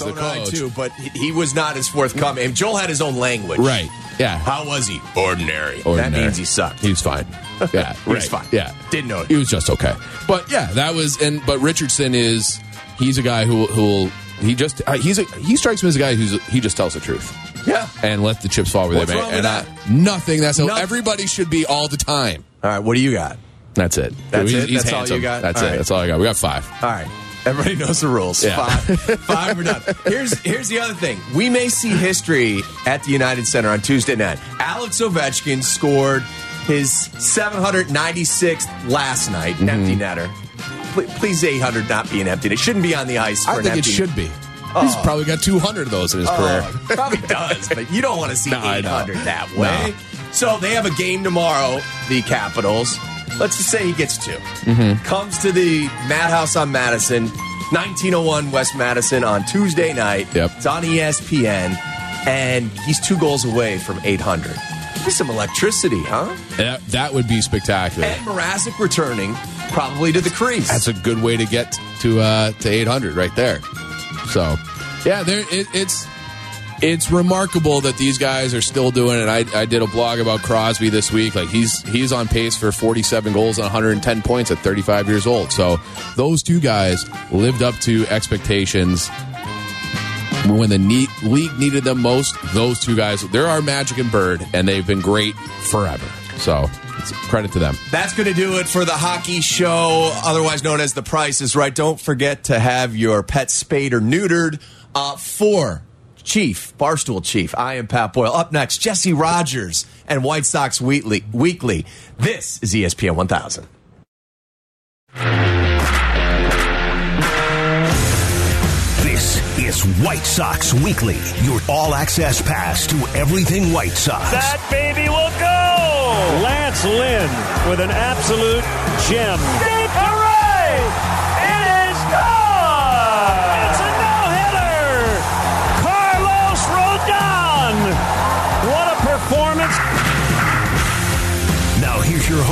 So the coach. too, but he was not as forthcoming. And Joel had his own language. Right. Yeah. How was he? Ordinary. That means he sucked. He was fine. Yeah, He was fine. Yeah, Didn't know it. He was just okay. But yeah, that was and but Richardson is he's a guy who who will he just uh, he's a he strikes me as a guy who's he just tells the truth Yeah. and let the chips fall where What's they may. and that? I- nothing. That's how Nothing. everybody should be all the time. All right. What do you got? That's it. That's He's- it? he's That's all you got? That's All it. right. That's all I got. We got five. All right. Everybody knows the rules. Yeah. Five, five, we're done. Here's here's the other thing. We may see history at the United Center on Tuesday night. Alex Ovechkin scored his 796th last night, Mm-hmm. empty netter. Pl- Please, 800 not be an empty. It shouldn't be on the ice. For I an think it empty- should be. He's probably got 200 of those in his career. Oh, probably does, but you don't want to see No, I know. 800 that way. So they have a game tomorrow, the Capitals. Let's just say he gets 2 Mm-hmm. Comes to the Madhouse on Madison, 1901 West Madison on Tuesday night. Yep. It's on ESPN, and he's two goals away from 800. Give some electricity, huh? That, that would be spectacular. And Mrazek returning, probably to the crease. That's a good way to get to uh, to 800 right there. So, yeah, there it, it's it's remarkable that these guys are still doing it. I, I did a blog about Crosby this week. Like he's he's on pace for 47 goals and 110 points at 35 years old. So those two guys lived up to expectations when the league needed them most. Those two guys, there are our Magic and Bird, and they've been great forever. So it's credit to them. That's going to do it for the hockey show, otherwise known as The Price is Right. Don't forget to have your pet spayed or neutered. Uh, for Chief, Barstool Chief, I am Pat Boyle. Up next, Jesse Rogers and White Sox Weekly. Weekly. This is ESPN 1000. This is White Sox Weekly, your all access pass to everything White Sox. That baby will go! Lance Lynn with an absolute gem.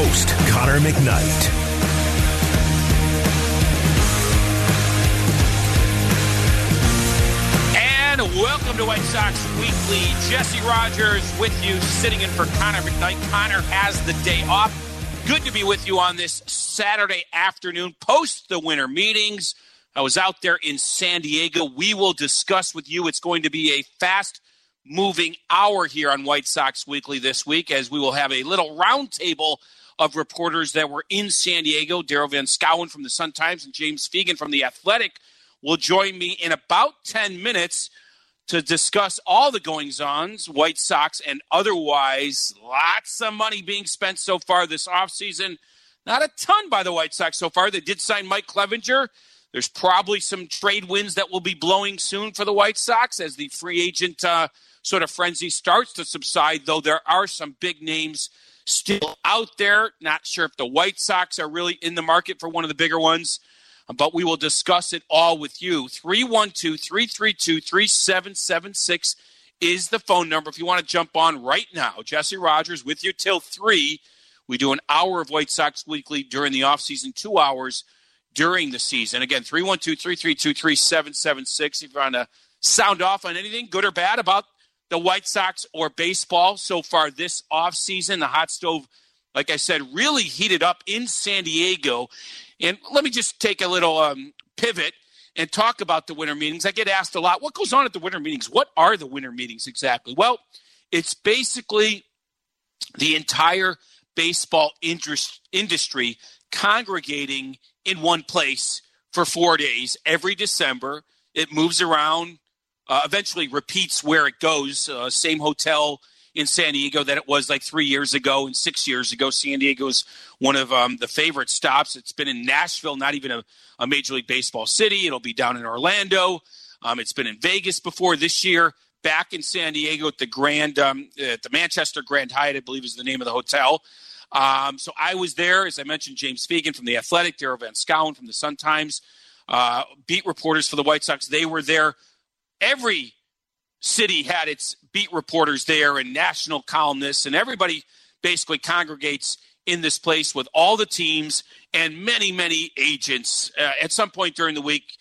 Host, Connor McKnight. And welcome to White Sox Weekly. Jesse Rogers with you, sitting in for Connor McKnight. Connor has the day off. Good to be with you on this Saturday afternoon, post the winter meetings. I was out there in San Diego. We will discuss with you. It's going to be a fast moving hour here on White Sox Weekly this week, as we will have a little roundtable of reporters that were in San Diego. Daryl Van Schouwen from the Sun Times and James Fegan from The Athletic will join me in about 10 minutes to discuss all the goings ons, White Sox and otherwise. Lots of money being spent so far this offseason. Not a ton by the White Sox so far. They did sign Mike Clevinger. There's probably some trade wins that will be blowing soon for the White Sox as the free agent uh, sort of frenzy starts to subside, though there are some big names still out there. Not sure if the White Sox are really in the market for one of the bigger ones but we will discuss it all with you. 312 332 3776 is the phone number if you want to jump on right now. Jesse Rogers with you till 3. We do an hour of White Sox Weekly during the offseason, two hours during the season. Again, 312 332 3776. If you want to sound off on anything, good or bad, about the White Sox or baseball so far this offseason, the hot stove, like I said, really heated up in San Diego. And let me just take a little um, pivot and talk about the winter meetings. I get asked a lot what goes on at the winter meetings? What are the winter meetings exactly? Well, it's basically the entire baseball interest, industry congregating in one place for four days every December. It moves around, uh, eventually repeats where it goes. Uh, same hotel in San Diego that it was like three years ago and six years ago. San Diego is one of um, the favorite stops. It's been in Nashville, not even a, a Major League Baseball city. It'll be down in Orlando. Um, it's been in Vegas before this year. Back in San Diego at the Grand, um, at the Manchester Grand Hyatt, I believe is the name of the hotel. Um, so I was there, as I mentioned, James Fegan from the Athletic, Daryl Van Schouwen from the Sun Times, uh, beat reporters for the White Sox. They were there. Every city had its beat reporters there and national columnists, and everybody basically congregates in this place with all the teams and many, many agents. Uh, at some point during the week,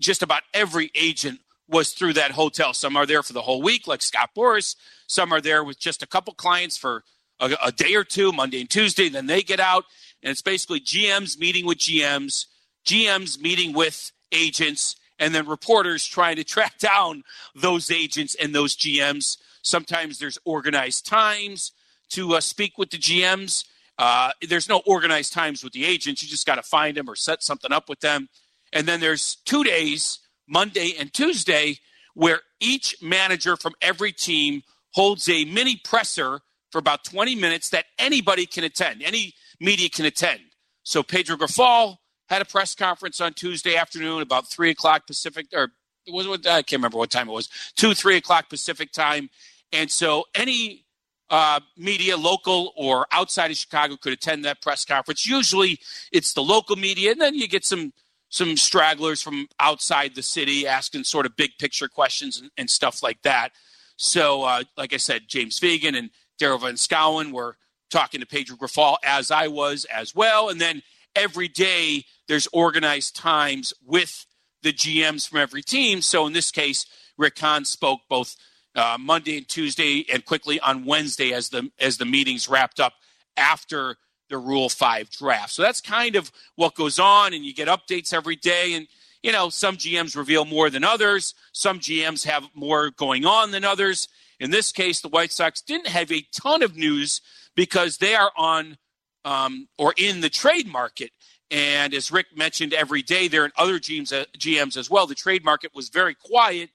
just about every agent was through that hotel. Some are there for the whole week, like Scott Boras. Some are there with just a couple clients for a, a day or two, Monday and Tuesday. Then they get out, and it's basically GMs meeting with GMs, GMs meeting with agents, and then reporters trying to track down those agents and those GMs. Sometimes there's organized times to uh, speak with the GMs. Uh, there's no organized times with the agents. You just got to find them or set something up with them. And then there's two days, Monday and Tuesday, where each manager from every team holds a mini presser for about 20 minutes that anybody can attend, any media can attend. So Pedro Grifol had a press conference on Tuesday afternoon about three o'clock Pacific, or it was what I can't remember what time it was, two three o'clock Pacific time, and so any uh, media, local or outside of Chicago, could attend that press conference. Usually, it's the local media, and then you get some some stragglers from outside the city asking sort of big picture questions and, and stuff like that. So, uh, like I said, James Fegan and Daryl Van Schouwen were talking to Pedro Grifol, as I was as well. And then every day there's organized times with the GMs from every team. So in this case, Rick Hahn spoke both uh, Monday and Tuesday, and quickly on Wednesday as the as the meetings wrapped up after the Rule Five draft. So that's kind of what goes on, and you get updates every day. And you know, some GMs reveal more than others. Some GMs have more going on than others. In this case, the White Sox didn't have a ton of news because they are on um, or in the trade market. And as Rick mentioned, every day there are other GMs, uh, GMs as well. The trade market was very quiet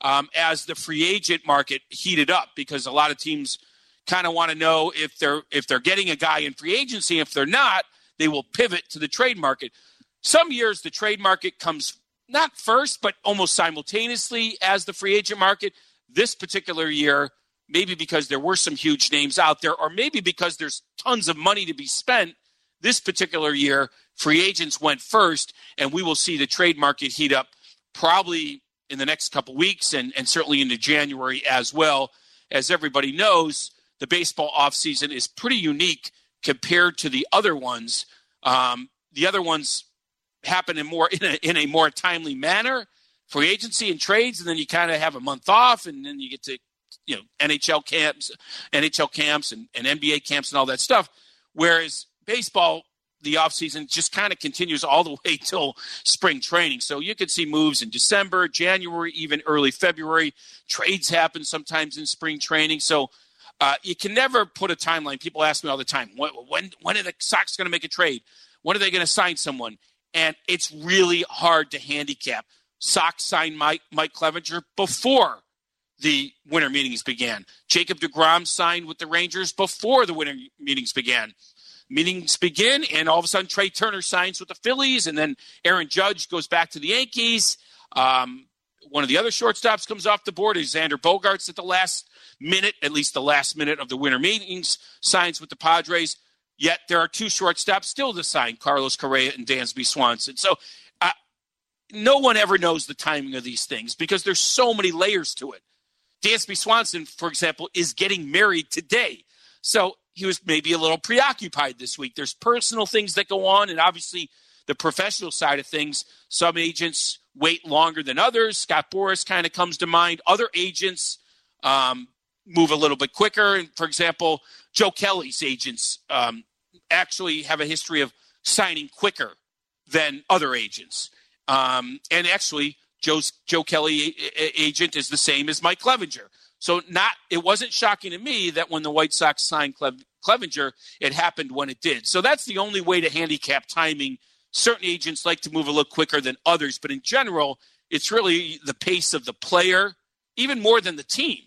um, as the free agent market heated up because a lot of teams kind of want to know if they're if they're getting a guy in free agency. If they're not, they will pivot to the trade market. Some years the trade market comes not first, but almost simultaneously as the free agent market. This particular year, maybe because there were some huge names out there, or maybe because there's tons of money to be spent. This particular year, free agents went first, and we will see the trade market heat up probably in the next couple weeks and, and certainly into January as well. As everybody knows, the baseball offseason is pretty unique compared to the other ones. Um, the other ones happen in more in a, in a more timely manner, free agency and trades, and then you kind of have a month off, and then you get to you know NHL camps, NHL camps, and, and NBA camps, and all that stuff. Whereas baseball, the offseason just kind of continues all the way till spring training. So you could see moves in December, January, even early February. Trades happen sometimes in spring training. So uh, you can never put a timeline. People ask me all the time, when when, when are the Sox going to make a trade? When are they going to sign someone? And it's really hard to handicap. Sox signed Mike Mike Clevinger before the winter meetings began. Jacob DeGrom signed with the Rangers before the winter meetings began. Meetings begin, and all of a sudden Trea Turner signs with the Phillies, and then Aaron Judge goes back to the Yankees. Um, one of the other shortstops comes off the board Xander Bogaerts at the last minute, at least the last minute of the winter meetings, signs with the Padres. Yet there are two shortstops still to sign, Carlos Correa and Dansby Swanson. So uh, no one ever knows the timing of these things because there's so many layers to it. Dansby Swanson, for example, is getting married today. So he was maybe a little preoccupied this week. There's personal things that go on, and obviously the professional side of things. Some agents wait longer than others. Scott Boras kind of comes to mind. Other agents um, move a little bit quicker. And for example, Joe Kelly's agents um, actually have a history of signing quicker than other agents. Um, and actually, Joe's, Joe Kelly agent is the same as Mike Clevinger. So not it wasn't shocking to me that when the White Sox signed Clevinger, it happened when it did. So that's the only way to handicap timing. Certain agents like to move a little quicker than others, but in general, it's really the pace of the player, even more than the team.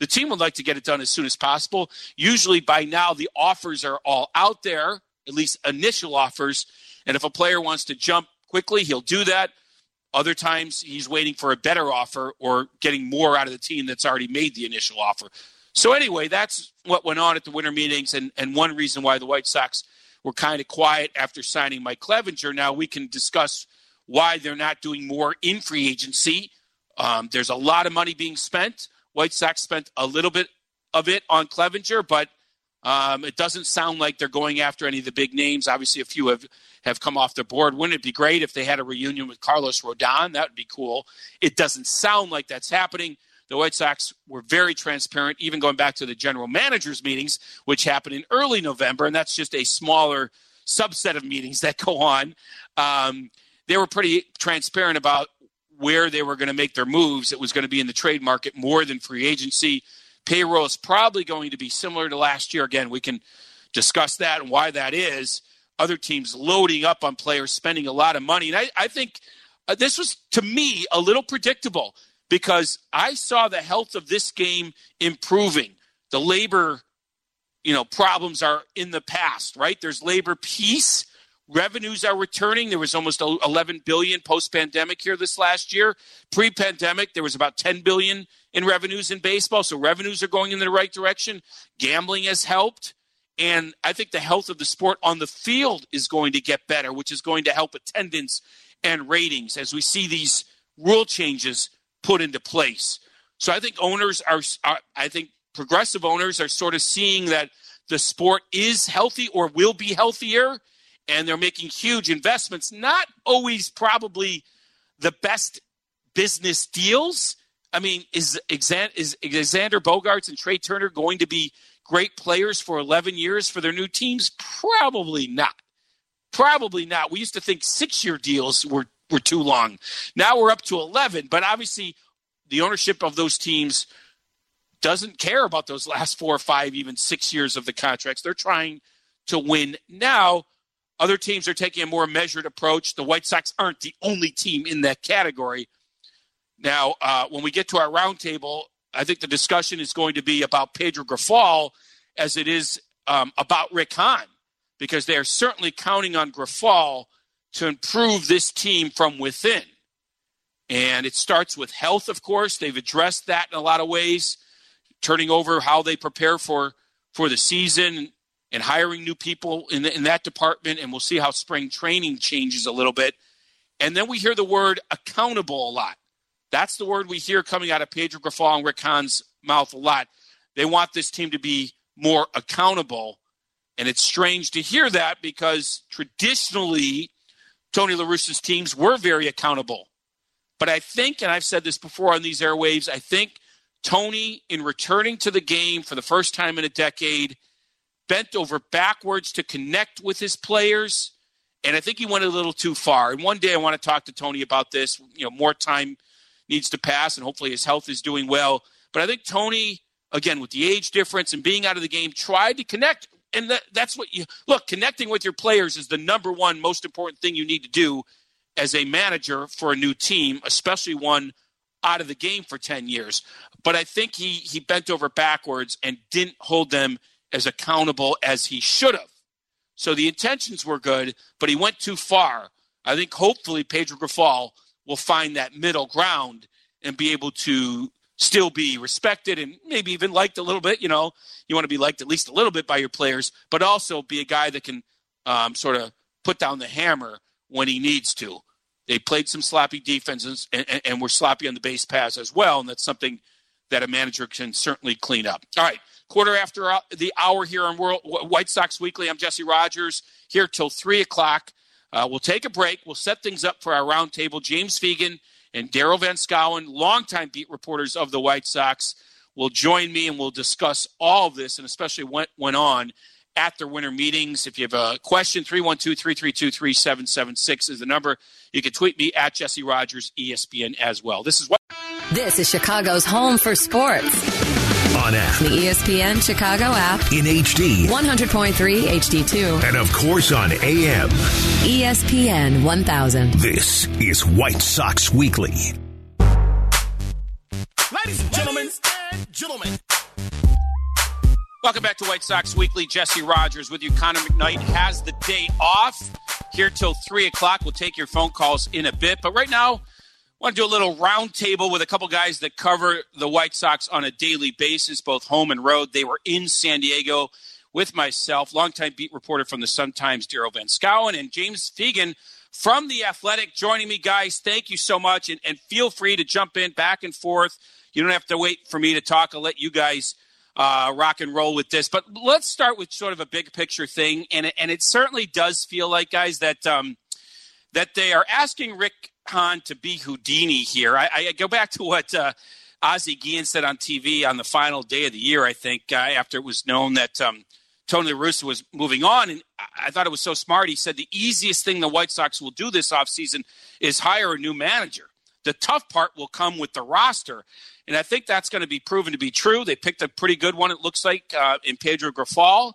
The team would like to get it done as soon as possible. Usually by now, the offers are all out there, at least initial offers. And if a player wants to jump quickly, he'll do that. Other times, he's waiting for a better offer or getting more out of the team that's already made the initial offer. So, anyway, that's what went on at the winter meetings, and, and one reason why the White Sox were kind of quiet after signing Mike Clevinger. Now, we can discuss why they're not doing more in free agency. Um, there's a lot of money being spent. White Sox spent a little bit of it on Clevinger, but Um, it doesn't sound like they're going after any of the big names. Obviously, a few have, have come off the board. Wouldn't it be great if they had a reunion with Carlos Rodon? That would be cool. It doesn't sound like that's happening. The White Sox were very transparent, even going back to the general managers' meetings, which happened in early November, and that's just a smaller subset of meetings that go on. Um, they were pretty transparent about where they were going to make their moves. It was going to be in the trade market more than free agency. Payroll is probably going to be similar to last year. Again, we can discuss that and why that is. Other teams loading up on players, spending a lot of money. And I, I think uh, this was, to me, a little predictable because I saw the health of this game improving. The labor, you know, problems are in the past, right? There's labor peace revenues are returning. There was almost 11 billion post pandemic here this last year. Pre pandemic there was about 10 billion in revenues in baseball. So revenues are going in the right direction. Gambling has helped. And i think the health of the sport on the field is going to get better which is going to help attendance and ratings as we see these rule changes put into place. So i think owners are, are i think progressive owners are sort of seeing that the sport is healthy or will be healthier and they're making huge investments, not always probably the best business deals. I mean, is, is Xander Bogaerts and Trea Turner going to be great players for 11 years for their new teams? Probably not. Probably not. We used to think six year deals were, were too long. Now we're up to 11, but obviously the ownership of those teams doesn't care about those last four or five, even six years of the contracts. They're trying to win now. Other teams are taking a more measured approach. The White Sox aren't the only team in that category. Now, uh, when we get to our roundtable, I think the discussion is going to be about Pedro Grifol as it is um, about Rick Hahn, because they are certainly counting on Grifol to improve this team from within. And it starts with health, of course. They've addressed that in a lot of ways, turning over how they prepare for for the season and hiring new people in, the, in that department, and we'll see how spring training changes a little bit. And then we hear the word accountable a lot. That's the word we hear coming out of Pedro Grifol and Rick Hahn's mouth a lot. They want this team to be more accountable. And it's strange to hear that because traditionally, Tony La Russa's teams were very accountable. But I think, and I've said this before on these airwaves, I think Tony, in returning to the game for the first time in a decade, bent over backwards to connect with his players. And I think he went a little too far. And one day I want to talk to Tony about this. You know, more time needs to pass, and hopefully his health is doing well. But I think Tony, again, with the age difference and being out of the game, tried to connect. And that, that's what you look, connecting with your players is the number one most important thing you need to do as a manager for a new team, especially one out of the game for 10 years. But I think he he bent over backwards and didn't hold them as accountable as he should have. So the intentions were good, but he went too far. I think hopefully Pedro Grifol will find that middle ground and be able to still be respected and maybe even liked a little bit. You know, you want to be liked at least a little bit by your players, but also be a guy that can um, sort of put down the hammer when he needs to. They played some sloppy defenses and, and, and were sloppy on the base pass as well, and that's something that a manager can certainly clean up. All right quarter after the hour here on World White Sox Weekly. I'm Jesse Rogers here till three o'clock. Uh, we'll take a break. We'll set things up for our roundtable. James Fegan and Daryl Van Schouwen, longtime beat reporters of the White Sox, will join me and we'll discuss all this and especially what went on at their winter meetings. If you have a question, 312 332 3776 is the number. You can tweet me at Jesse Rogers, ESPN as well. This is what. This is Chicago's home for sports on app. The ESPN Chicago app. In HD. 100.3 HD2. And of course on AM. ESPN 1000. This is White Sox Weekly. Ladies and gentlemen, and gentlemen. Welcome back to White Sox Weekly. Jesse Rogers with you. Connor McKnight has the day off here till 3 o'clock. We'll take your phone calls in a bit. But right now, want to do a little roundtable with a couple guys that cover the White Sox on a daily basis, both home and road. They were in San Diego with myself, longtime beat reporter from the Sun Times, Daryl Van Schouwen, and James Fegan from The Athletic joining me, guys. Thank you so much. And, and, feel free to jump in back and forth. You don't have to wait for me to talk. I'll let you guys uh, rock and roll with this. But let's start with sort of a big picture thing, and and it certainly does feel like, guys, that um, that they are asking Rick Hahn to be Houdini here. I, I go back to what uh, Ozzie Guillen said on TV on the final day of the year. I think uh, after it was known that. Um, Tony La Russa was moving on, and I thought it was so smart. He said the easiest thing the White Sox will do this offseason is hire a new manager. The tough part will come with the roster. And I think that's going to be proven to be true. They picked a pretty good one, it looks like, uh, in Pedro Grifol.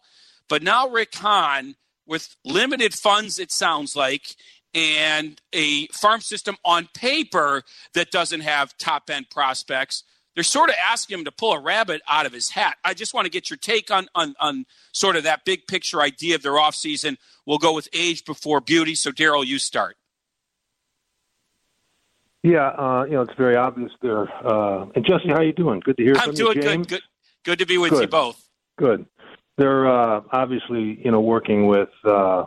But now Rick Hahn, with limited funds, it sounds like, and a farm system on paper that doesn't have top end prospects, they're sort of asking him to pull a rabbit out of his hat. I just want to get your take on, on, on sort of that big picture idea of their offseason. We'll go with age before beauty. So, Daryl, you start. Yeah, uh, you know, it's very obvious there. Uh, and Jesse, how you doing? Good to hear I'm from doing you, James. good. Good, good to be with Good. you both. Good. They're uh, obviously, you know, working with uh,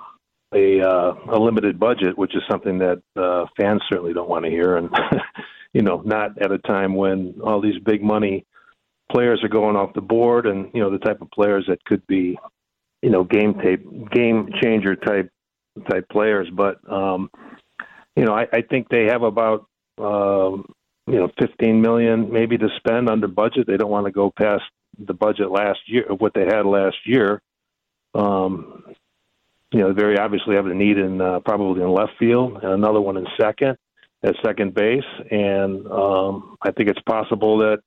a uh, a limited budget, which is something that uh, fans certainly don't want to hear, and you know, not at a time when all these big money players are going off the board, and you know, the type of players that could be, you know, game tape, game changer type type players. But um, you know, I, I think they have about um, you know, 15 million maybe to spend under budget. They don't want to go past the budget last year, what they had last year. Um, you know, very obviously have a need in uh, probably in left field and another one in second at second base, and um, I think it's possible that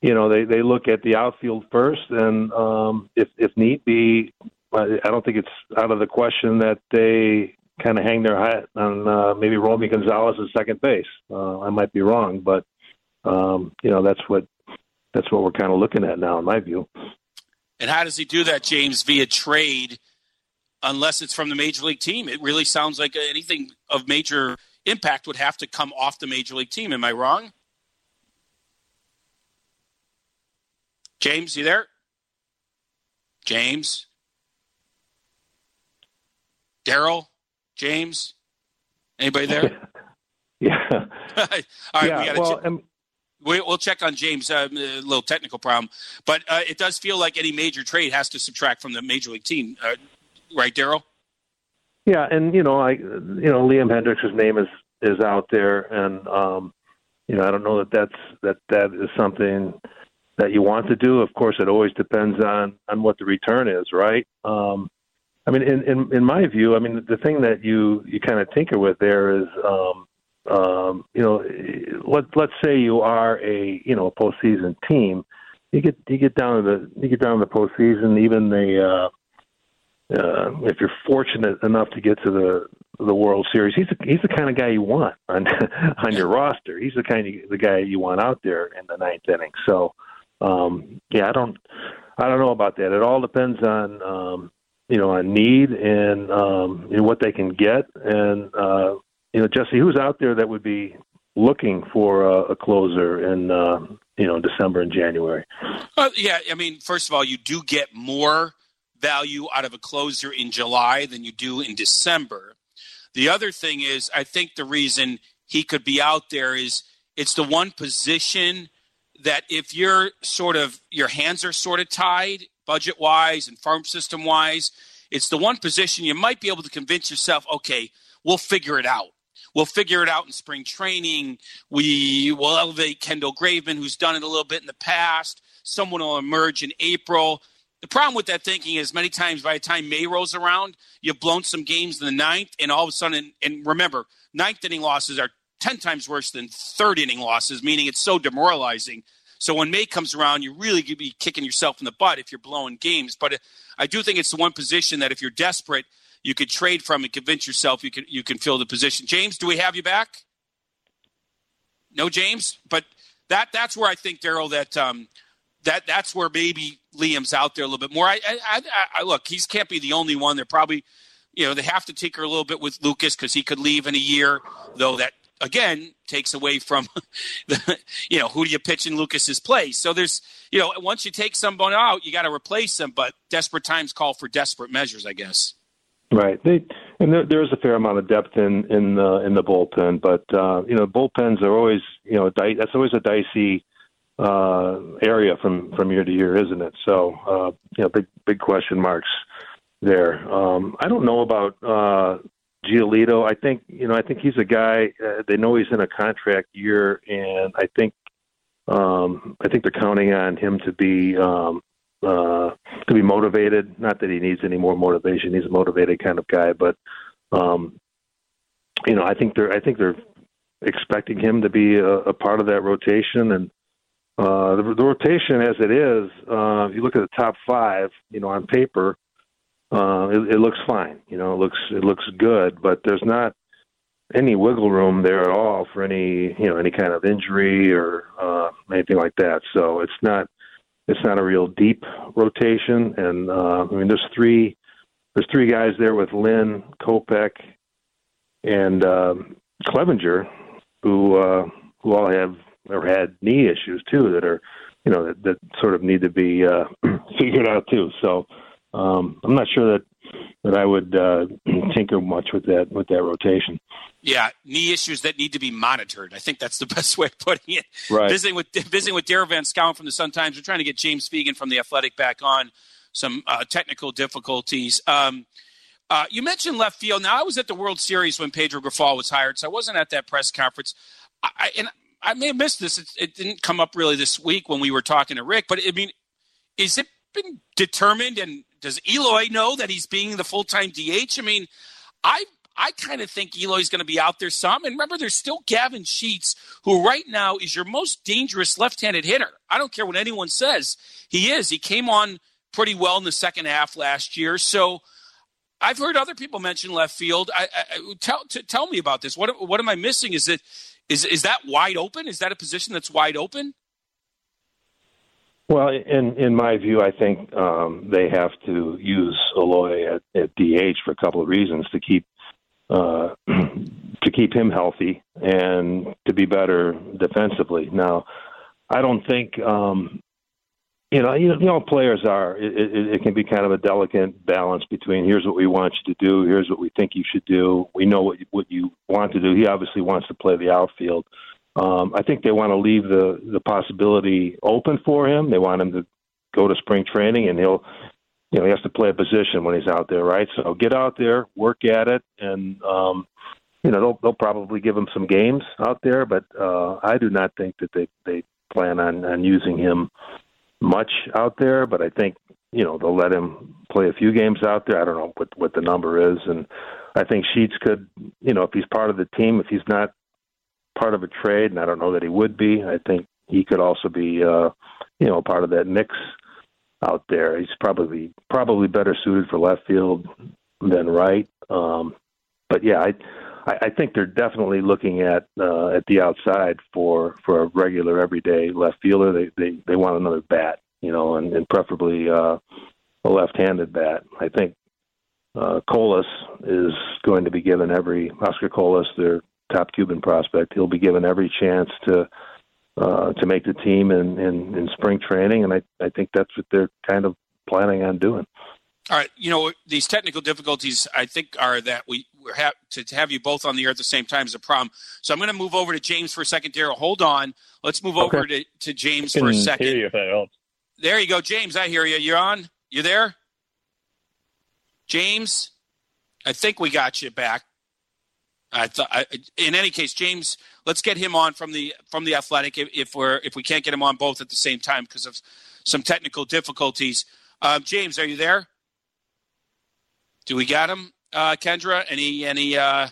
you know they they look at the outfield first, and um, if if need be, I don't think it's out of the question that they kind of hang their hat on uh, maybe Romy Gonzalez at second base. Uh, I might be wrong, but um, you know that's what that's what we're kind of looking at now, in my view. And how does he do that, James, via trade, unless it's from the major league team? It really sounds like anything of major impact would have to come off the major league team. Am I wrong? James, you there? James? Daryl? James? Anybody there? yeah, All right, yeah. we got to. well, um, We, we'll check on James. Uh, a little technical problem, but uh, it does feel like any major trade has to subtract from the major league team, uh, right, Daryl? Yeah, and you know, I you know, Liam Hendriks' name is is out there, and um, you know, I don't know that that's that that is something that you want to do. Of course, it always depends on on what the return is, right? Um, I mean, in, in in my view, I mean, the thing that you you kind of tinker with there is, um, um, you know, let let's say you are a you know a postseason team, you get you get down to the you get down to the postseason, even the uh, uh, if you're fortunate enough to get to the the World Series, he's the, he's the kind of guy you want on on your roster. He's the kind of the guy you want out there in the ninth inning. So, um, yeah, I don't I don't know about that. It all depends on um, you know on need and um, you know, what they can get. And uh, you know, Jesse, who's out there that would be looking for a, a closer in uh, you know December and January? Uh, yeah, I mean, first of all, you do get more value out of a closer in July than you do in December. The other thing is, I think the reason he could be out there is it's the one position that if you're sort of your hands are sort of tied budget wise and farm system wise, it's the one position you might be able to convince yourself, okay, we'll figure it out. We'll figure it out in spring training. We will elevate Kendall Graveman, who's done it a little bit in the past. Someone will emerge in April. The problem with that thinking is many times by the time May rolls around, you've blown some games in the ninth, and all of a sudden, and remember, ninth inning losses are 10 times worse than third inning losses, meaning it's so demoralizing. So when May comes around, you really could be kicking yourself in the butt if you're blowing games. But I do think it's the one position that if you're desperate, you could trade from and convince yourself you can you can fill the position. James, do we have you back? No, James, but that that's where I think Daryl that um, that that's where maybe Liam's out there a little bit more. I, I, I, look, he can't be the only one. They're probably, you know, they have to tinker a little bit with Lucas because he could leave in a year, though that again takes away from the, you know, who do you pitch in Lucas's place? So there's, you know, once you take someone out, you got to replace them. But desperate times call for desperate measures, I guess. Right. They and there, there's a fair amount of depth in in the in the bullpen, but uh, you know bullpens are always you know di- that's always a dicey uh, area from from year to year, isn't it? So, uh, you know, big big question marks there. Um, I don't know about uh, Giolito. I think you know, I think he's a guy. Uh, they know he's in a contract year, and I think um, I think they're counting on him to be um, uh, to be motivated. Not that he needs any more motivation. He's a motivated kind of guy, but um, you know, I think they're I think they're expecting him to be a, a part of that rotation and. Uh, the, the rotation as it is, uh, if you look at the top five, you know, on paper, uh, it, it looks fine. You know, it looks it looks good, but there's not any wiggle room there at all for any you know any kind of injury or uh, anything like that. So it's not it's not a real deep rotation. And uh, I mean, there's three there's three guys there with Lynn, Kopech, and um, Clevinger, who uh, who all have or had knee issues too that are you know that, that sort of need to be uh, figured out too. So um, I'm not sure that that I would uh, tinker much with that with that rotation. Yeah, knee issues that need to be monitored. I think that's the best way of putting it. Right. Visiting with visiting with Darren Van Schouwen from the Sun Times. We're trying to get James Fegan from the Athletic back on. Some uh, technical difficulties. Um, uh, you mentioned left field. Now I was at the World Series when Pedro Grifol was hired, so I wasn't at that press conference. I and I may have missed this. It, it, didn't come up really this week when we were talking to Rick. But I mean, is it been determined? And does Eloy know that he's being the full time DH? I mean, I I kind of think Eloy's going to be out there some. And remember, there's still Gavin Sheets, who right now is your most dangerous left handed hitter. I don't care what anyone says. He is. He came on pretty well in the second half last year. So I've heard other people mention left field. I, I, tell t- tell me about this. What what am I missing? Is it is is that wide open? Is that a position that's wide open? Well, in in my view, I think um, they have to use Eloy at, at DH for a couple of reasons to keep uh, to keep him healthy and to be better defensively. Now, I don't think um, you know you know players are. It, it, it can be kind of a delicate balance between here's what we want you to do, here's what we think you should do. We know what you, what you want to do. He obviously wants to play the outfield. Um, I think they want to leave the the possibility open for him. They want him to go to spring training, and he'll, you know, he has to play a position when he's out there, right? So get out there, work at it, and um, you know they'll they'll probably give him some games out there. But uh, I do not think that they they plan on on using him much out there. But I think you know they'll let him play a few games out there. I don't know what what the number is, and I think Sheets could, you know, if he's part of the team, if he's not part of a trade, and I don't know that he would be. I think he could also be, uh, you know, part of that mix out there. He's probably probably better suited for left field than right. Um, but yeah, I, I think they're definitely looking at uh, at the outside for for a regular everyday left fielder. They they they want another bat, you know, and, and preferably uh, a left-handed bat. I think uh, Colas is going to be given every Oscar Colas, their top Cuban prospect. He'll be given every chance to uh, to make the team in, in, in spring training, and I, I think that's what they're kind of planning on doing. All right, you know these technical difficulties. I think are that we have to, to have you both on the air at the same time is a problem. So I'm going to move over to James for a second. Daryl, hold on. Let's move Okay. over to, to James for a second. hear you if that helps. There you go, James. I hear you. You're on. You there, James? I think we got you back. I thought. In any case, James, let's get him on from the from the Athletic if, if we're if we can't get him on both at the same time because of some technical difficulties. Um, James, are you there? Do we got him, uh, Kendra? Any any uh,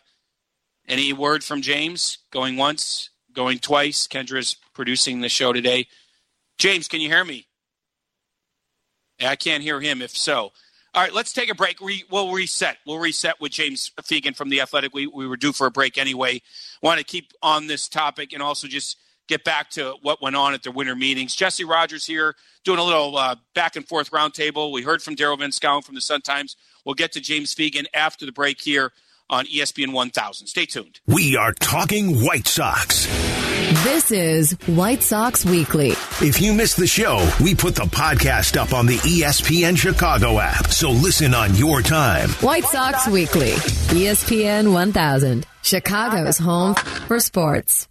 any word from James? Going once, going twice. Kendra's producing the show today. James, can you hear me? I can't hear him. If so, all right, let's take a break. Re, we'll reset. We'll reset with James Fegan from the Athletic. We we were due for a break anyway. Want to keep on this topic and also just get back to what went on at their winter meetings. Jesse Rogers here doing a little uh, back and forth roundtable. We heard from Daryl Van Schouwen from the Sun Times. We'll get to James Fegan after the break here on ESPN 1000. Stay tuned. We are talking White Sox. This is White Sox Weekly. If you missed the show, we put the podcast up on the ESPN Chicago app. So listen on your time. White Sox Weekly. E ESPN 1000. Chicago's home for sports.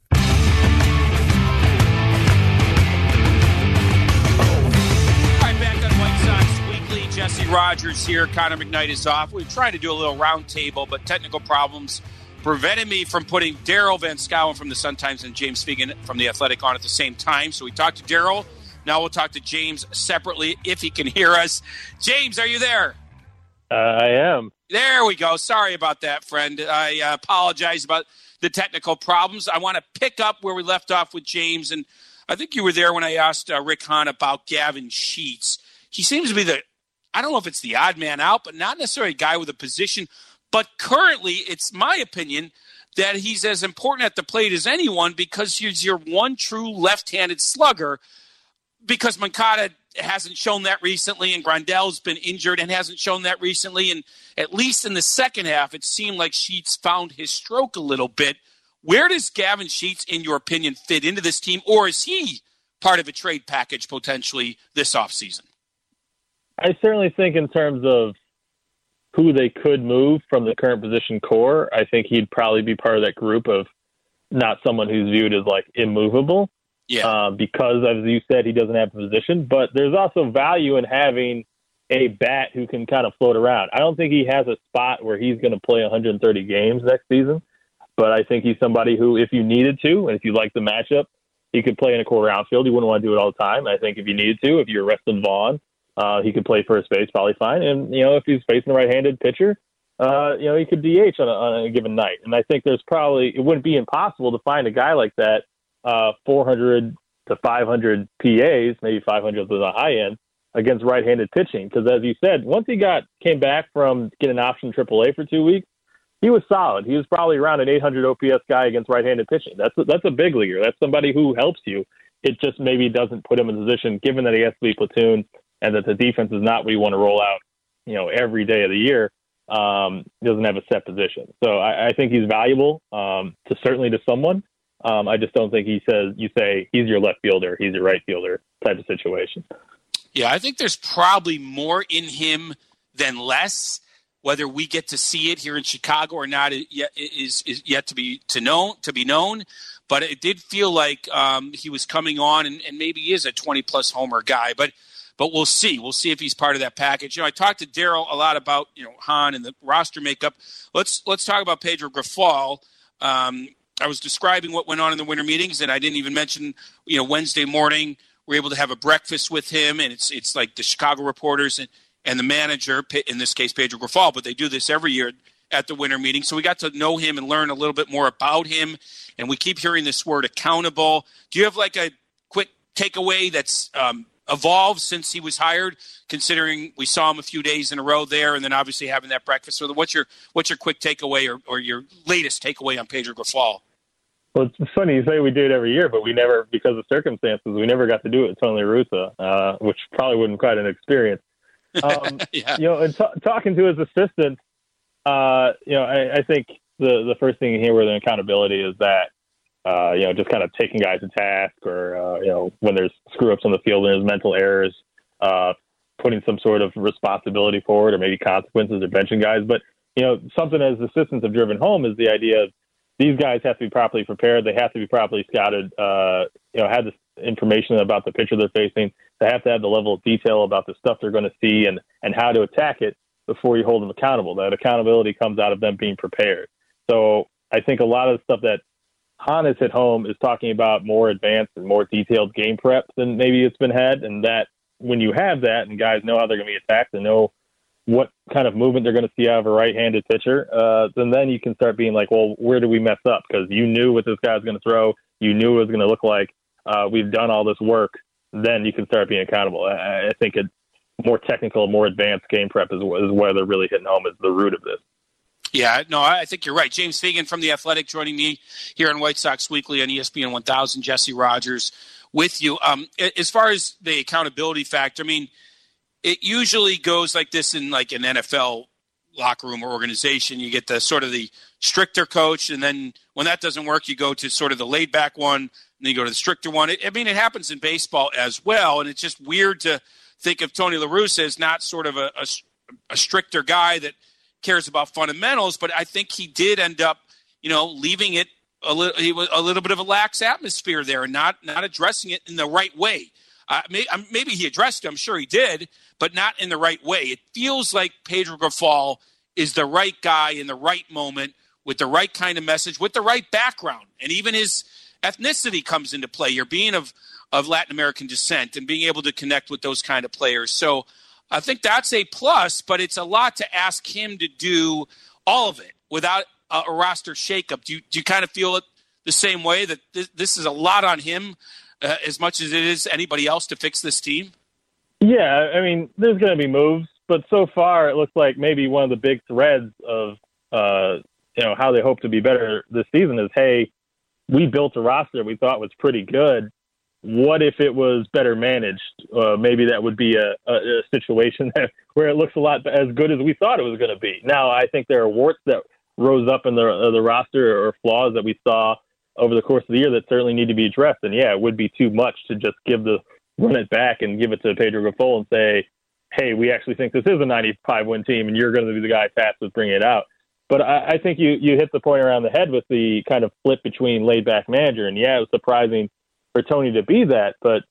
Rogers here. Connor McKnight is off. We are trying to do a little roundtable, but technical problems prevented me from putting Daryl Van Schouwen from the Sun Times and James Fegan from the Athletic on at the same time. So we talked to Daryl. Now we'll talk to James separately if he can hear us. James, are you there? Uh, I am. There we go. Sorry about that, friend. I uh, apologize about the technical problems. I want to pick up where we left off with James, and I think you were there when I asked uh, Rick Hahn about Gavin Sheets. He seems to be the, I don't know if it's the odd man out, but not necessarily a guy with a position. But currently, it's my opinion that he's as important at the plate as anyone because he's your one true left-handed slugger. Because Moncada hasn't shown that recently, and Grandal's been injured and hasn't shown that recently. And at least in the second half, it seemed like Sheets found his stroke a little bit. Where does Gavin Sheets, in your opinion, fit into this team, or is he part of a trade package potentially this offseason? I certainly think, in terms of who they could move from the current position core, I think he'd probably be part of that group of not someone who's viewed as like immovable. Yeah. Uh, because, as you said, he doesn't have a position. But there's also value in having a bat who can kind of float around. I don't think he has a spot where he's going to play 130 games next season. But I think he's somebody who, if you needed to, and if you like the matchup, he could play in a core outfield. You wouldn't want to do it all the time. I think if you needed to, if you're resting Vaughn, uh, he could play first base probably fine. And you know, if he's facing a right-handed pitcher, uh, you know, he could DH on a, on a given night. And I think there's probably it wouldn't be impossible to find a guy like that, uh, 400 to 500 PAs, maybe 500 to the high end against right-handed pitching. Because as you said, once he got came back from getting an option AAA for two weeks, he was solid. He was probably around an 800 OPS guy against right-handed pitching. That's a, that's a big leaguer. That's somebody who helps you. It just maybe doesn't put him in position, given that he has to be platoon and that the defense is not what you want to roll out, you know, every day of the year. Um, doesn't have a set position. So I, I think he's valuable um, to certainly to someone. Um, I just don't think he says you say he's your left fielder, he's your right fielder type of situation. Yeah, I think there's probably more in him than less whether we get to see it here in Chicago or not is is yet to be to know to be known. But it did feel like um, he was coming on, and, and maybe he is a 20 plus homer guy. But but we'll see. We'll see if he's part of that package. You know, I talked to Daryl a lot about you know Hahn and the roster makeup. Let's let's talk about Pedro Grifol. Um, I was describing what went on in the winter meetings, and I didn't even mention you know Wednesday morning we are able to have a breakfast with him, and it's it's like the Chicago reporters and and the manager, in this case Pedro Grifol, but they do this every year at the winter meeting. So we got to know him and learn a little bit more about him. And we keep hearing this word accountable. Do you have like a quick takeaway that's um, evolved since he was hired, considering we saw him a few days in a row there, and then obviously having that breakfast? So what's your what's your quick takeaway or, or your latest takeaway on Pedro Grifol? Well, it's funny you say we do it every year, but we never, because of circumstances, we never got to do it with Tony Russa, uh, which probably wasn't quite an experience. Um, yeah. You know, and t- talking to his assistant, uh, you know, I, I, think the the first thing you hear with an accountability is that, uh, you know, just kind of taking guys to task, or uh, you know, when there's screw ups on the field and there's mental errors, uh, putting some sort of responsibility forward, or maybe consequences, or benching guys. But you know, something as assistants have driven home is the idea of these guys have to be properly prepared. They have to be properly scouted. Uh, you know, have this information about the pitcher they're facing. They have to have the level of detail about the stuff they're going to see and and how to attack it before you hold them accountable. That accountability comes out of them being prepared. So I think a lot of the stuff that Hahn at home is talking about more advanced and more detailed game prep than maybe it's been had, and that when you have that and guys know how they're going to be attacked and know what kind of movement they're going to see out of a right-handed pitcher, uh, then then you can start being like, well, where do we mess up? Because you knew what this guy's going to throw, you knew it was going to look like. Uh, we've done all this work, then you can start being accountable. I, I think a more technical, more advanced game prep is, is where they're really hitting home is the root of this. Yeah, no, I think you're right. James Fegan from The Athletic joining me here on White Sox Weekly on ESPN 1000. Jesse Rogers with you. Um, as far as the accountability factor, I mean – it usually goes like this in like an NFL locker room or organization. You get the sort of the stricter coach, and then when that doesn't work, you go to sort of the laid back one, and then you go to the stricter one. It, I mean, it happens in baseball as well, and it's just weird to think of Tony La Russa as not sort of a, a, a stricter guy that cares about fundamentals, but I think he did end up, you know, leaving it a little, he was a little bit of a lax atmosphere there, and not not addressing it in the right way. Uh, may, um, maybe he addressed it. I'm sure he did, but not in the right way. It feels like Pedro Grifol is the right guy in the right moment with the right kind of message, with the right background, and even his ethnicity comes into play. You're being of of Latin American descent and being able to connect with those kind of players. So I think that's a plus, but it's a lot to ask him to do all of it without a, a roster shakeup. Do you, do you kind of feel it the same way that this, this is a lot on him uh, as much as it is anybody else to fix this team? Yeah, I mean, there's going to be moves, but so far it looks like maybe one of the big threads of uh, you know how they hope to be better this season is, hey, we built a roster we thought was pretty good. What if it was better managed? Uh, maybe that would be a, a, a situation that, where it looks a lot as good as we thought it was going to be. Now, I think there are warts that rose up in the uh, the roster or flaws that we saw over the course of the year that certainly need to be addressed. And yeah, it would be too much to just give the run it back and give it to Pedro Grifol and say, hey, we actually think this is a 95 win team and you're going to be the guy tasked with bringing it out. But I, I think you, you hit the point around the head with the kind of flip between laid back manager. And yeah, it was surprising for Tony to be that. But,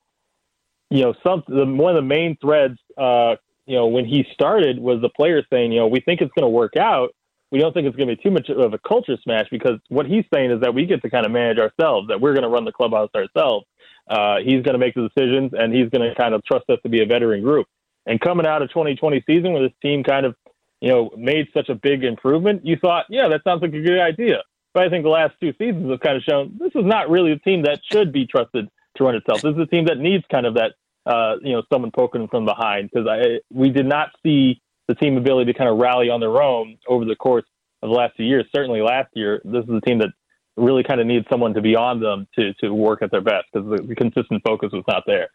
you know, some the, one of the main threads, uh, you know, when he started was the players saying, you know, we think it's going to work out we don't think it's going to be too much of a culture smash because what he's saying is that we get to kind of manage ourselves, that we're going to run the clubhouse ourselves. Uh, he's going to make the decisions, and he's going to kind of trust us to be a veteran group. And coming out of 2020 season, where this team kind of, you know, made such a big improvement, you thought, yeah, that sounds like a good idea. But I think the last two seasons have kind of shown this is not really a team that should be trusted to run itself. This is a team that needs kind of that, uh, you know, someone poking from behind because I we did not see the team ability to kind of rally on their own over the course of the last few years. Certainly last year, this is a team that really kind of needs someone to be on them to to work at their best because the, the consistent focus was not there.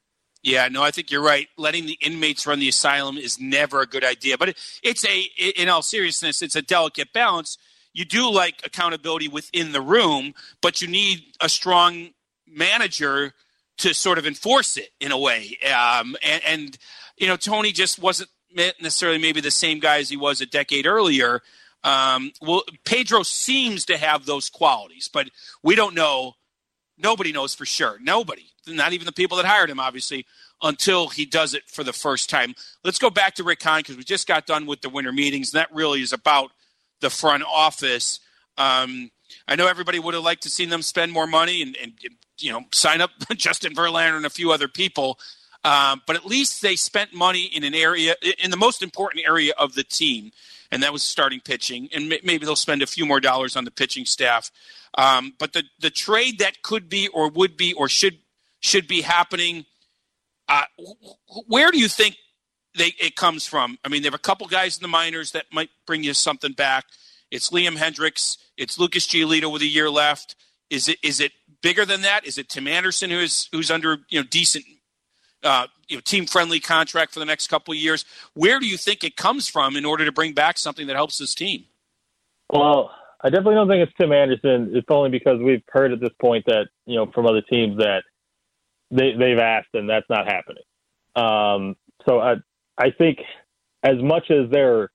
Yeah, no, I think you're right. Letting the inmates run the asylum is never a good idea. But it's a, in all seriousness, it's a delicate balance. You do like accountability within the room, but you need a strong manager to sort of enforce it in a way. Um, and, and, you know, Tony just wasn't necessarily maybe the same guy as he was a decade earlier. Um, well, Pedro seems to have those qualities, but we don't know. Nobody knows for sure. Nobody, not even the people that hired him, obviously, until he does it for the first time. Let's go back to Rick Hahn because we just got done with the winter meetings, and that really is about the front office. Um, I know everybody would have liked to see them spend more money and, and you know sign up Justin Verlander and a few other people. Um, but at least they spent money in an area, in the most important area of the team, and that was starting pitching. And maybe they'll spend a few more dollars on the pitching staff. Um, but the the trade that could be, or would be, or should should be happening, uh, where do you think they it comes from? I mean, they have a couple guys in the minors that might bring you something back. It's Liam Hendriks. It's Lucas Giolito with a year left. Is it is it bigger than that? Is it Tim Anderson who's who's under you know decent uh, you know, team friendly contract for the next couple of years. Where do you think it comes from in order to bring back something that helps this team? Well, I definitely don't think it's Tim Anderson. It's only because we've heard at this point that you know from other teams that they they've asked and that's not happening. Um, so I I think as much as there are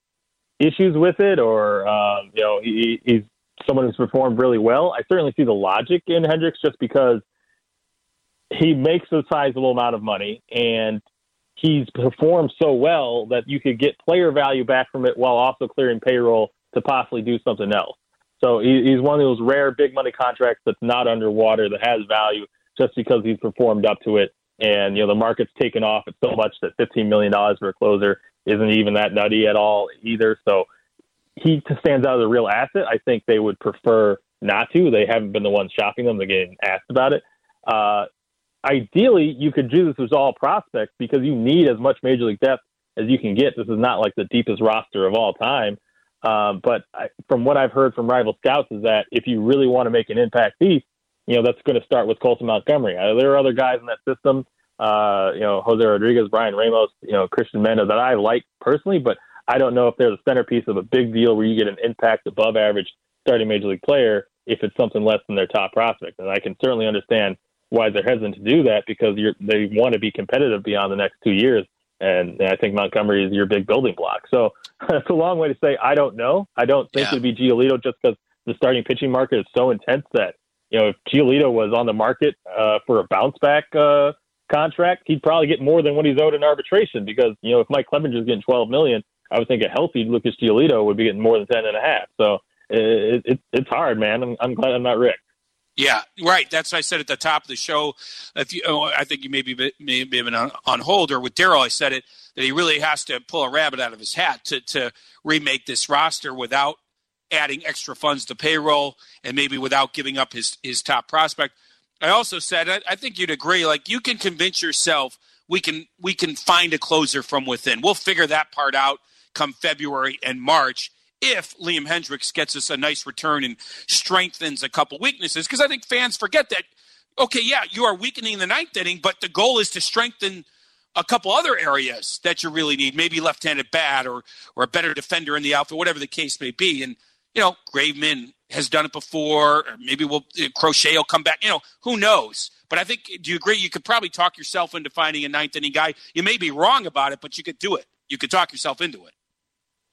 issues with it, or um, you know he, he's someone who's performed really well, I certainly see the logic in Hendriks just because he makes a sizable amount of money and he's performed so well that you could get player value back from it while also clearing payroll to possibly do something else. So he's one of those rare big money contracts that's not underwater that has value just because he's performed up to it. And you know the market's taken off it so much that fifteen million dollars for a closer isn't even that nutty at all either. So he stands out as a real asset. I think they would prefer not to. They haven't been the ones shopping them. They're getting asked about it. Uh, ideally, you could do this with all prospects because you need as much major league depth as you can get. This is not like the deepest roster of all time. Um, but I, from what I've heard from rival scouts is that if you really want to make an impact piece, you know, that's going to start with Colson Montgomery. Uh, there are other guys in that system, uh, you know, Jose Rodriguez, Bryan Ramos, you know, Cristian Mena that I like personally, but I don't know if they're the centerpiece of a big deal where you get an impact above average starting major league player if it's something less than their top prospect. And I can certainly understand why they're hesitant to do that because they want to be competitive beyond the next two years. And, and I think Montgomery is your big building block. So that's a long way to say I don't know. I don't think yeah. it'd be Giolito just because the starting pitching market is so intense that you know if Giolito was on the market uh, for a bounce back uh, contract, he'd probably get more than what he's owed in arbitration because you know if Mike Clevinger's getting 12 million, I would think a healthy Lucas Giolito would be getting more than 10 and a half. So it, it, it's hard, man. I'm, I'm glad I'm not Rick. Yeah, right. That's what I said at the top of the show. If you, oh, I think you may maybe maybe been on, on hold or with Daryl, I said it that he really has to pull a rabbit out of his hat to to remake this roster without adding extra funds to payroll and maybe without giving up his his top prospect. I also said I, I think you'd agree. Like you can convince yourself we can we can find a closer from within. We'll figure that part out come February and March if Liam Hendriks gets us a nice return and strengthens a couple weaknesses. Because I think fans forget that, okay, yeah, you are weakening the ninth inning, but the goal is to strengthen a couple other areas that you really need, maybe left-handed bat or or a better defender in the outfield, whatever the case may be. And you know, Graveman has done it before, or maybe we'll Crochet will come back. You know, who knows? But I think, do you agree? You could probably talk yourself into finding a ninth inning guy. You may be wrong about it, but you could do it. You could talk yourself into it.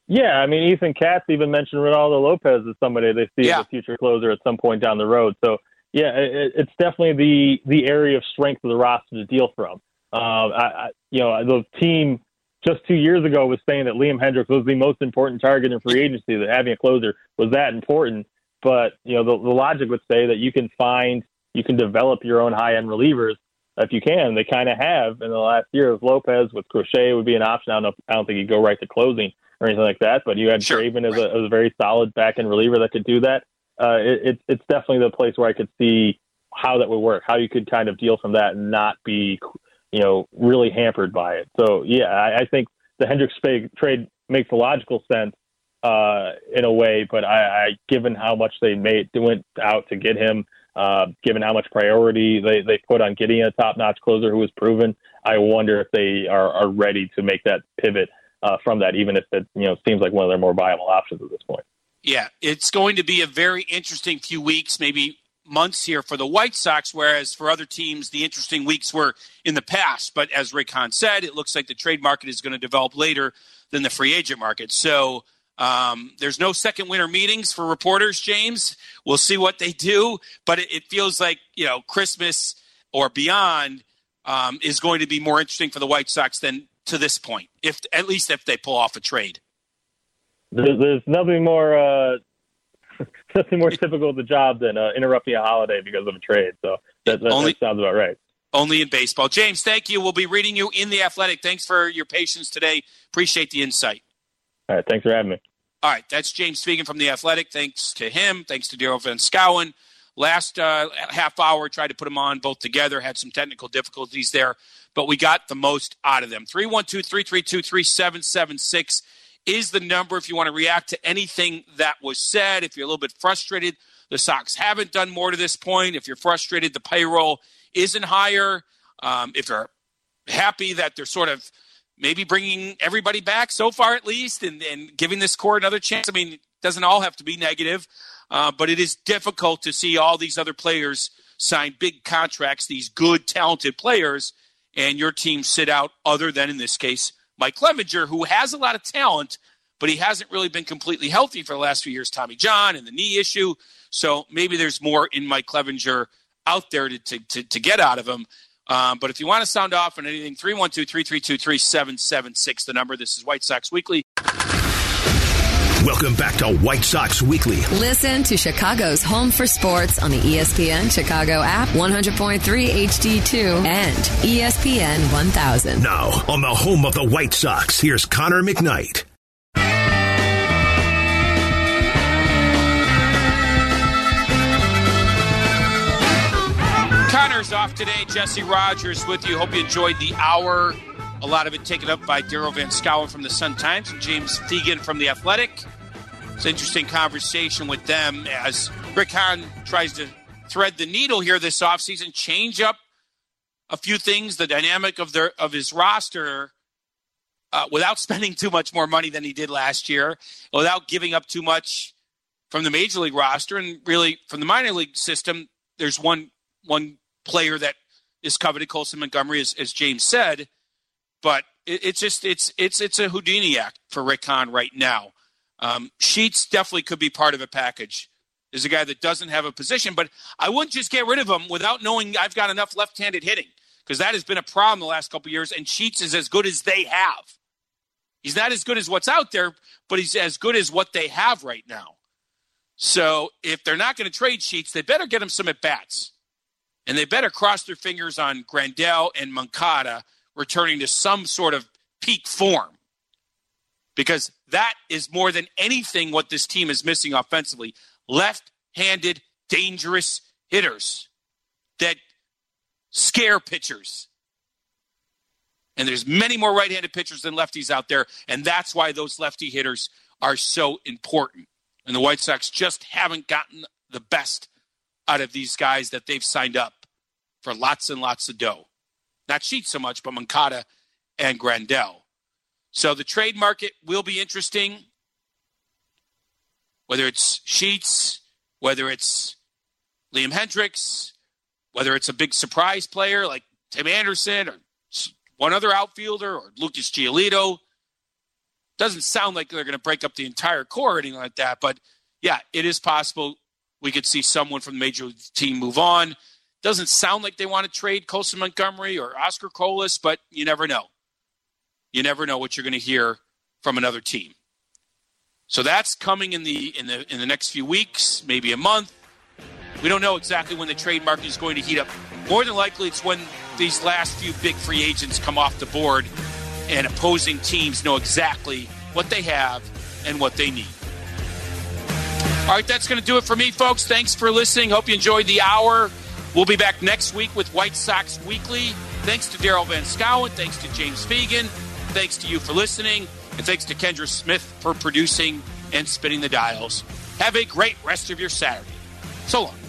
Yeah, I mean, Ethan Katz even mentioned Reynaldo Lopez as somebody they see Yeah. as a future closer at some point down the road. So, yeah, it, it's definitely the the area of strength of the roster to deal from. Um, I, I, you know, the team just two years ago was saying that Liam Hendriks was the most important target in free agency, that having a closer was that important. But you know, the, the logic would say that you can find, you can develop your own high end relievers if you can. They kind of have in the last year with Lopez, with Crochet would be an option. I don't know. I don't think he'd go right to closing or anything like that. But you had Sure, Draven as, a, as a very solid back end reliever that could do that. Uh, it, it's it's definitely the place where I could see how that would work, how you could kind of deal from that and not be, you know, really hampered by it. So yeah, I, I think the Hendriks trade makes a logical sense uh, in a way, but I, I given how much they made went out to get him, uh, given how much priority they, they put on getting a top notch closer who was proven, I wonder if they are, are ready to make that pivot uh, from that, even if it you know seems like one of their more viable options at this point. Yeah, it's going to be a very interesting few weeks, maybe months here for the White Sox, whereas for other teams, the interesting weeks were in the past. But as Hahn said, it looks like the trade market is going to develop later than the free agent market. So um, there's no second winter meetings for reporters, James. We'll see what they do, but it, it feels like, you know, Christmas or beyond um, is going to be more interesting for the White Sox than to this point, if at least if they pull off a trade. There's, there's nothing more uh, nothing more typical of the job than uh, interrupting a holiday because of a trade. So that, that, Only- that sounds about right. only in baseball. James, thank you. We'll be reading you in the Athletic. Thanks for your patience today. Appreciate the insight. All right, thanks for having me. All right, that's James Fegan from the Athletic. Thanks to him. Thanks to Daryl Van Schouwen. Last uh, half hour, tried to put them on both together. Had some technical difficulties there, but we got the most out of them. 312 332 3776 is the number if you want to react to anything that was said. If you're a little bit frustrated, the Sox haven't done more to this point. If you're frustrated, the payroll isn't higher. Um, if you're happy that they're sort of maybe bringing everybody back so far at least and, and giving this core another chance. I mean, it doesn't all have to be negative, uh, but it is difficult to see all these other players sign big contracts, these good, talented players, and your team sit out, other than in this case, Mike Clevinger, who has a lot of talent, but he hasn't really been completely healthy for the last few years. Tommy John and the knee issue. So maybe there's more in Mike Clevinger out there to, to, to, to get out of him. Um, but if you want to sound off on anything, 312 332 3776, the number. This is White Sox Weekly. Welcome back to White Sox Weekly. Listen to Chicago's Home for Sports on the ESPN Chicago app, 100.3 HD2, and ESPN 1000. Now, on the home of the White Sox, here's Connor McKnight. Connor's off today. Jesse Rogers with you. Hope you enjoyed the hour. A lot of it taken up by Daryl Van Schouwen from the Sun Times and James Fegan from The Athletic. It's interesting conversation with them as Rick Hahn tries to thread the needle here this offseason, change up a few things, the dynamic of their of his roster, uh, without spending too much more money than he did last year, without giving up too much from the major league roster, and really from the minor league system. There's one one player that is coveted, Colson Montgomery, as, as James said, but it, it's just it's it's it's a Houdini act for Rick Hahn right now. Um, Sheets definitely could be part of a package. There's a guy that doesn't have a position, but I wouldn't just get rid of him without knowing I've got enough left-handed hitting because that has been a problem the last couple years. And Sheets is as good as they have. He's not as good as what's out there, but he's as good as what they have right now. So if they're not going to trade Sheets, they better get him some at bats. And they better cross their fingers on Grandal and Moncada returning to some sort of peak form. Because that is more than anything what this team is missing offensively. Left handed, dangerous hitters that scare pitchers. And there's many more right-handed pitchers than lefties out there, and that's why those lefty hitters are so important. And the White Sox just haven't gotten the best out of these guys that they've signed up for lots and lots of dough. Not Sheets so much, but Moncada and Grandal. So the trade market will be interesting. Whether it's Sheets, whether it's Liam Hendriks, whether it's a big surprise player like Tim Anderson or one other outfielder or Lucas Giolito. Doesn't sound like they're going to break up the entire core or anything like that, but yeah, it is possible we could see someone from the major team move on. Doesn't sound like they want to trade Colson Montgomery or Oscar Colas, but you never know. You never know what you're going to hear from another team. So that's coming in the in the in the next few weeks, maybe a month. We don't know exactly when the trade market is going to heat up. More than likely, it's when these last few big free agents come off the board and opposing teams know exactly what they have and what they need. All right, that's going to do it for me, folks. Thanks for listening. Hope you enjoyed the hour. We'll be back next week with White Sox Weekly. Thanks to Daryl Van Schouwen. Thanks to James Fegan. Thanks to you for listening. And thanks to Kendra Smith for producing and spinning the dials. Have a great rest of your Saturday. So long.